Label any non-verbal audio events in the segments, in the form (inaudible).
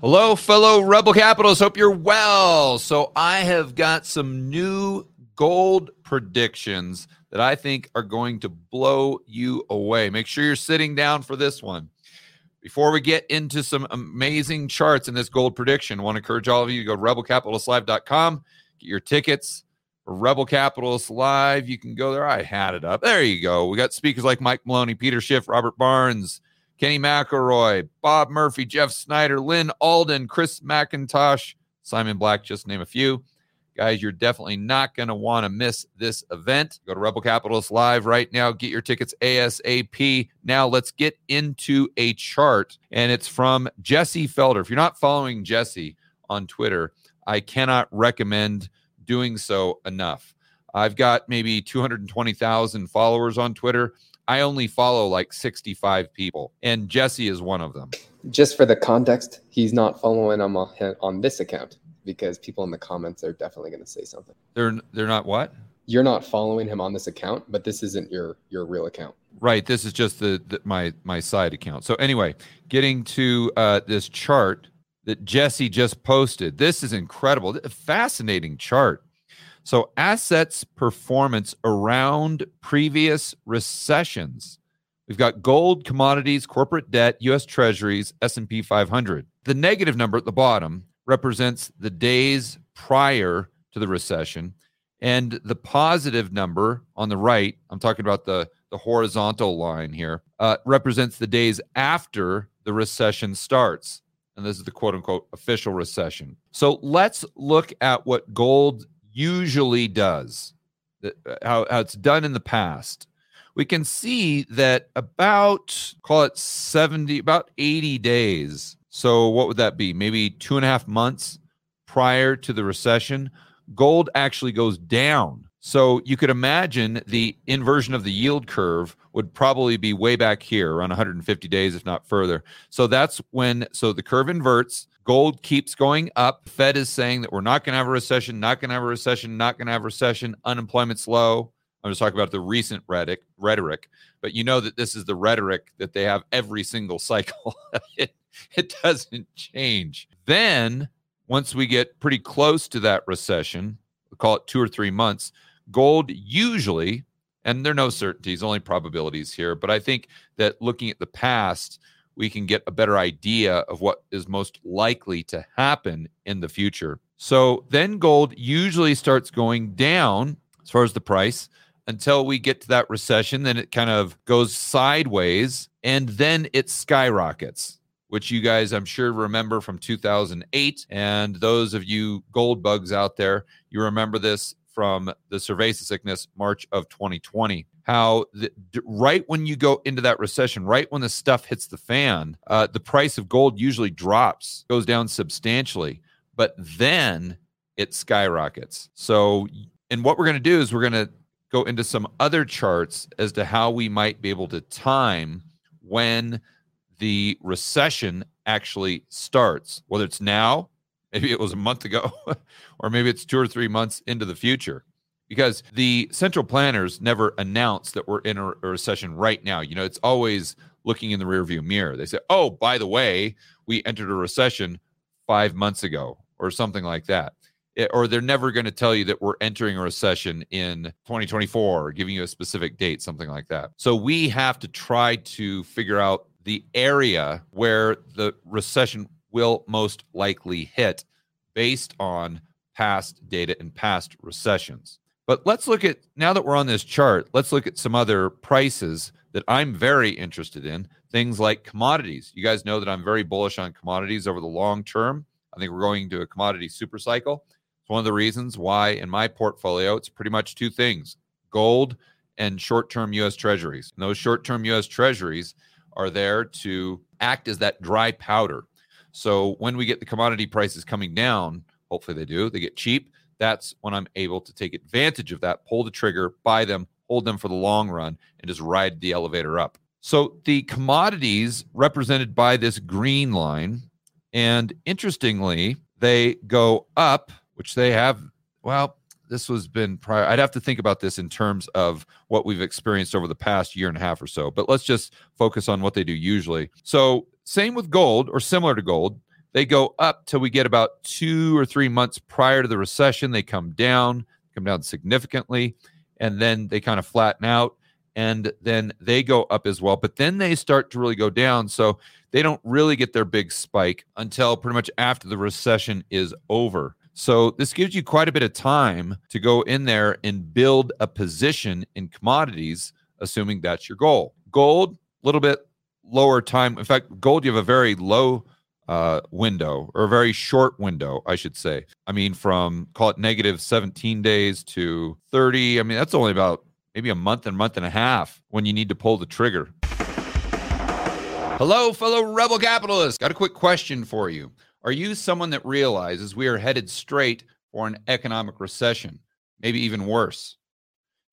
Hello, fellow Rebel Capitalists. Hope you're well. So, I have got some new gold predictions that I think are going to blow you away. Make sure you're sitting down for this one. Before we get into some amazing charts in this gold prediction, I want to encourage all of you to go to rebelcapitalistlive.com, get your tickets for Rebel Capitalist Live. You can go there. I had it up. There you go. We got speakers like Mike Maloney, Peter Schiff, Robert Barnes, Kenny McElroy, Bob Murphy, Jeff Snyder, Lyn Alden, Chris MacIntosh, Simon Black, just name a few. Guys, you're definitely not going to want to miss this event. Go to Rebel Capitalist Live right now. Get your tickets ASAP. Now, let's get into a chart, and it's from Jesse Felder. If you're not following Jesse on Twitter, I cannot recommend doing so enough. I've got maybe 220,000 followers on Twitter. I only follow like 65 people, and Jesse is one of them. Just for the context, he's not following him on, on this account because people in the comments are definitely going to say something. They're they're not what? You're not following him on this account, but this isn't your your real account. Right. This is just the, the my my side account. So anyway, getting to uh, this chart that Jesse just posted. This is incredible. Fascinating chart. So assets performance around previous recessions. We've got gold, commodities, corporate debt, US Treasuries, S&P 500. The negative number at the bottom represents the days prior to the recession and the positive number on the right, I'm talking about the the horizontal line here, uh, represents the days after the recession starts. And this is the quote unquote official recession. So let's look at what gold usually does, how, how it's done in the past, we can see that about, call it 70, about 80 days. So, what would that be? Maybe two and a half months prior to the recession, gold actually goes down. So, you could imagine the inversion of the yield curve would probably be way back here, around 150 days, if not further. So, that's when, so the curve inverts Gold keeps going up. Fed is saying that we're not going to have a recession, not going to have a recession, not going to have a recession. Unemployment's low. I'm just talking about the recent rhetoric, rhetoric, but you know that this is the rhetoric that they have every single (laughs) cycle. it, it doesn't change. Then, once we get pretty close to that recession, we'll call it two or three months, gold usually, and there are no certainties, only probabilities here, but I think that looking at the past, we can get a better idea of what is most likely to happen in the future. So then gold usually starts going down as far as the price until we get to that recession. Then it kind of goes sideways and then it skyrockets, which you guys, I'm sure, remember from 2008. And those of you gold bugs out there, you remember this from the cerveza sickness, March of 2020 how the, right when you go into that recession, right when the stuff hits the fan, uh, the price of gold usually drops, goes down substantially, but then it skyrockets. So, and what we're going to do is we're going to go into some other charts as to how we might be able to time when the recession actually starts, whether it's now, maybe it was a month ago, (laughs) or maybe it's two or three months into the future because the central planners never announce that we're in a, a, recession right now. You know, it's always looking in the rearview mirror. They say, "Oh, by the way, we entered a recession five months ago," or something like that. It, or they're never going to tell you that we're entering a recession in 2024, or giving you a specific date, something like that. So we have to try to figure out the area where the recession will most likely hit based on past data and past recessions. But let's look at now that we're on this chart, let's look at some other prices that I'm very interested in. Things like commodities. You guys know that I'm very bullish on commodities over the long term. I think we're going to a commodity super cycle. It's one of the reasons why in my portfolio, it's pretty much two things gold and short term US treasuries. And those short term US treasuries are there to act as that dry powder. So when we get the commodity prices coming down, hopefully they do, they get cheap that's when I'm able to take advantage of that, pull the trigger, buy them, hold them for the long run, and just ride the elevator up. So the commodities represented by this green line, and interestingly, they go up, which they have, well, this was been prior. I'd have to think about this in terms of what we've experienced over the past year and a half or so, but let's just focus on what they do usually. So, same with gold or similar to gold, They go up till we get about two or three months prior to the recession. They come down, come down significantly, and then they kind of flatten out and then they go up as well. But then they start to really go down. So they don't really get their big spike until pretty much after the recession is over. So this gives you quite a bit of time to go in there and build a position in commodities, assuming that's your goal. Gold, a little bit lower time. In fact, gold, you have a very low uh, window or a very short window, I should say. I mean, from call it negative 17 days to 30. I mean, that's only about maybe a month and month and a half when you need to pull the trigger. Hello, fellow rebel capitalists. Got a quick question for you. Are you someone that realizes we are headed straight for an economic recession, maybe even worse?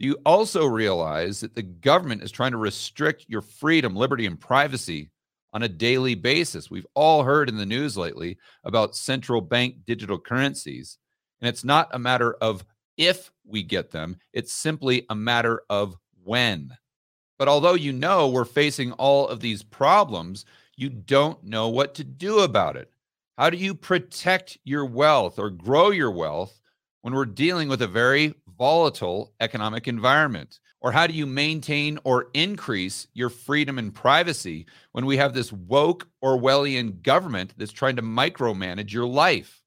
Do you also realize that the government is trying to restrict your freedom, liberty, and privacy on a daily basis? We've all heard in the news lately about central bank digital currencies. And it's not a matter of if we get them, it's simply a matter of when. But although you know we're facing all of these problems, you don't know what to do about it. How do you protect your wealth or grow your wealth when we're dealing with a very volatile economic environment? Or how do you maintain or increase your freedom and privacy when we have this woke Orwellian government that's trying to micromanage your life?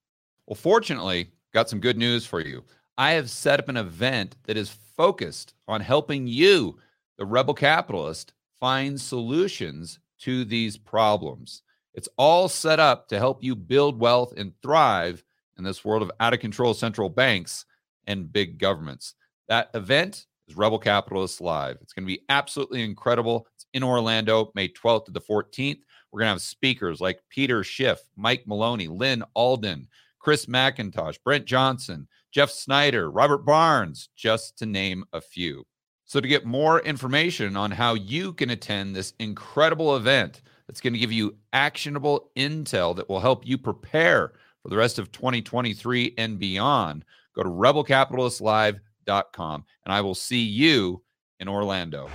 Well, fortunately, got some good news for you. I have set up an event that is focused on helping you, the rebel capitalist, find solutions to these problems. It's all set up to help you build wealth and thrive in this world of out of control central banks and big governments. That event is Rebel Capitalists Live. It's going to be absolutely incredible. It's in Orlando, May 12th to the 14th. We're going to have speakers like Peter Schiff, Mike Maloney, Lyn Alden, Chris MacIntosh, Brent Johnson, Jeff Snyder, Robert Barnes, just to name a few. So, to get more information on how you can attend this incredible event that's going to give you actionable intel that will help you prepare for the rest of 2023 and beyond, go to rebelcapitalistlive.com and I will see you in Orlando.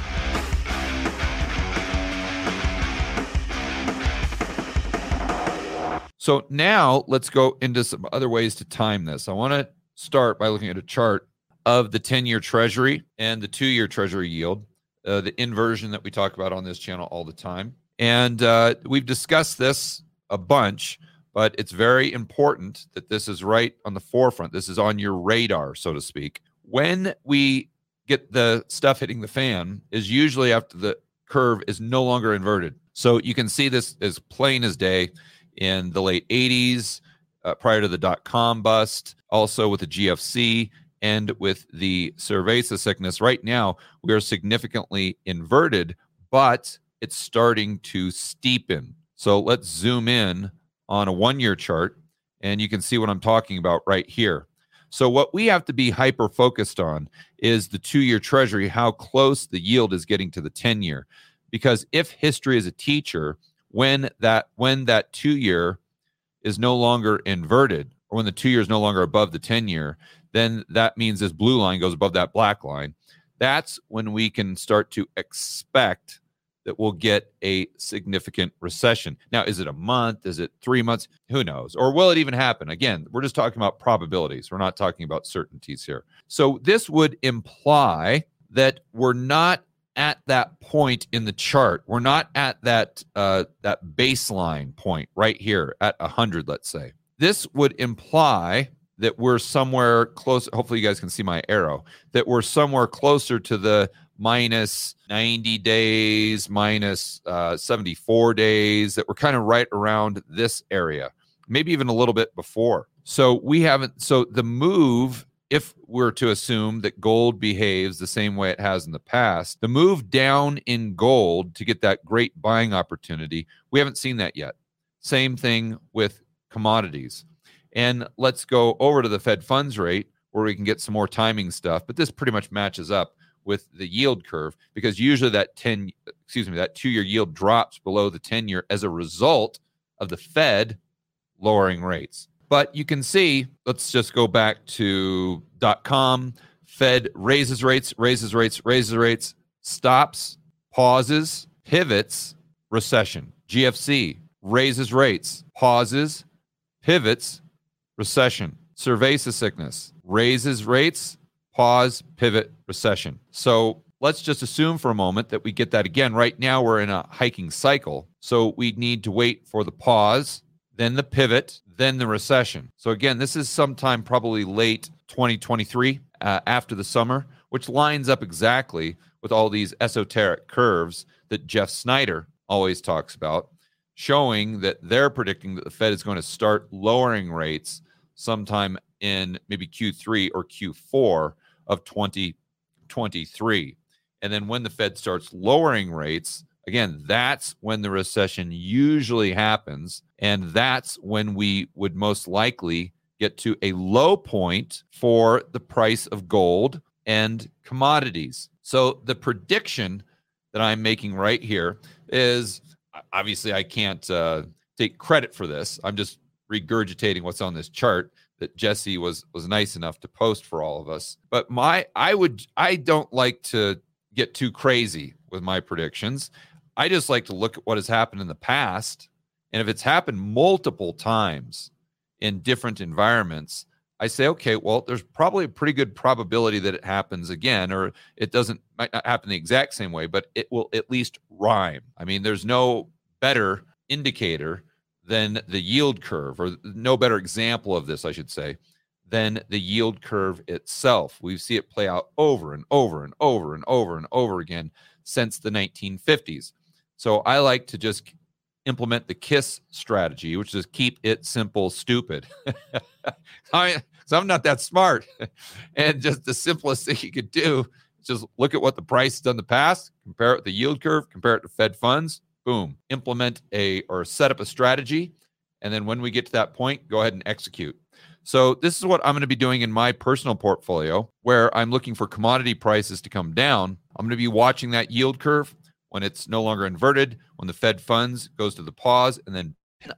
So now let's go into some other ways to time this. I want to start by looking at a chart of the 10 year treasury and the two year treasury yield, uh, the inversion that we talk about on this channel all the time. And uh, we've discussed this a bunch, but it's very important that this is right on the forefront. This is on your radar, so to speak. When we get the stuff hitting the fan, is usually after the curve is no longer inverted. So you can see this as plain as day in the late 80s, uh, prior to the dot com bust, also with the GFC and with the cerveza sickness. Right now, we are significantly inverted, but it's starting to steepen. So let's zoom in on a one year chart, and you can see what I'm talking about right here. So, what we have to be hyper focused on is the two year treasury, how close the yield is getting to the 10 year. Because if history is a teacher, when that when that two year is no longer inverted, or when the two year is no longer above the 10 year, then that means this blue line goes above that black line. That's when we can start to expect that we'll get a significant recession. Now, is it a month? Is it three months? Who knows? Or will it even happen? Again, we're just talking about probabilities. We're not talking about certainties here. So, this would imply that we're not at that point in the chart. We're not at that uh, that baseline point right here at 100, let's say. This would imply that we're somewhere close. Hopefully, you guys can see my arrow. That we're somewhere closer to the minus 90 days, minus, uh, 74 days. That we're kind of right around this area, maybe even a little bit before. So we haven't. So the move if we're to assume that gold behaves the same way it has in the past, the move down in gold to get that great buying opportunity, we haven't seen that yet. Same thing with commodities. And let's go over to the Fed funds rate where we can get some more timing stuff. But this pretty much matches up with the yield curve because usually that 10, excuse me, that two year yield drops below the 10 year as a result of the Fed lowering rates. But you can see, let's just go back to dot com. Fed raises rates, raises rates, raises rates, stops, pauses, pivots, recession. GFC raises rates, pauses, pivots, recession, cerveza sickness, raises rates, pause, pivot, recession. So let's just assume for a moment that we get that again. Right now, we're in a hiking cycle. So we need to wait for the pause, then the pivot, then the recession. So again, this is sometime probably late 2023 uh, after the summer, which lines up exactly with all these esoteric curves that Jeff Snyder always talks about, showing that they're predicting that the Fed is going to start lowering rates sometime in maybe Q3 or Q4 of 2023. And then when the Fed starts lowering rates, again, that's when the recession usually happens. And that's when we would most likely get to a low point for the price of gold and commodities. So the prediction that I'm making right here is obviously I can't uh, take credit for this. I'm just regurgitating what's on this chart that Jesse was was nice enough to post for all of us. But my I would I don't like to get too crazy with my predictions. I just like to look at what has happened in the past and if it's happened multiple times in different environments, I say, okay, well, there's probably a pretty good probability that it happens again, or it doesn't might not happen the exact same way, but it will at least rhyme. I mean, there's no better indicator than the yield curve, or no better example of this, I should say, than the yield curve itself. We see it play out over and over and over and over and over again since the 1950s. So I like to just implement the KISS strategy, which is keep it simple, stupid. (laughs) I so I'm not that smart. (laughs) and just the simplest thing you could do just look at what the price has done in the past, compare it with the yield curve, compare it to Fed funds, boom, implement a or set up a strategy. And then when we get to that point, go ahead and execute. So this is what I'm going to be doing in my personal portfolio where I'm looking for commodity prices to come down. I'm going to be watching that yield curve when it's no longer inverted, when the Fed funds goes to the pause, and then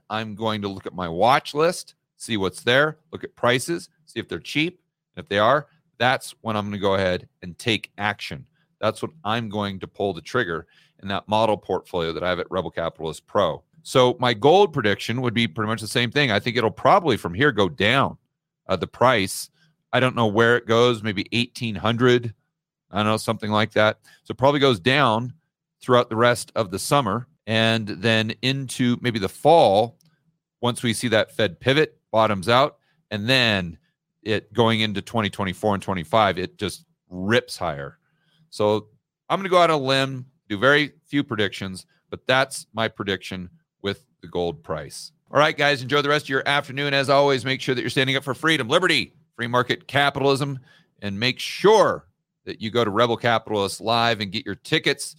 I'm going to look at my watch list, see what's there, look at prices, see if they're cheap. And if they are, that's when I'm going to go ahead and take action. That's what I'm going to pull the trigger in that model portfolio that I have at Rebel Capitalist Pro. So my gold prediction would be pretty much the same thing. I think it'll probably from here go down. Uh, the price, I don't know where it goes, maybe 1800. I don't know, something like that. So probably goes down throughout the rest of the summer and then into maybe the fall once we see that Fed pivot bottoms out and then it going into 2024 and 25, it just rips higher. So I'm going to go out on a limb, do very few predictions, but that's my prediction with the gold price. All right, guys, enjoy the rest of your afternoon. As always, make sure that you're standing up for freedom, liberty, free market capitalism, and make sure that you go to Rebel Capitalist Live and get your tickets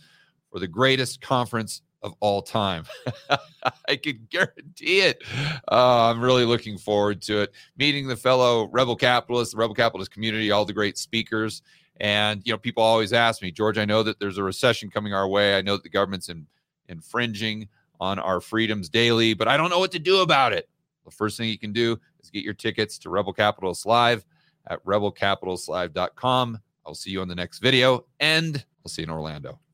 for the greatest conference of all time. (laughs) I can guarantee it. Uh, I'm really looking forward to it. Meeting the fellow Rebel Capitalists, the Rebel Capitalist community, all the great speakers. And, you know, people always ask me, George, I know that there's a recession coming our way. I know that the government's in, infringing on our freedoms daily, but I don't know what to do about it. The first thing you can do is get your tickets to Rebel Capitalist Live at rebelcapitalistlive.com. I'll see you on the next video and I'll see you in Orlando.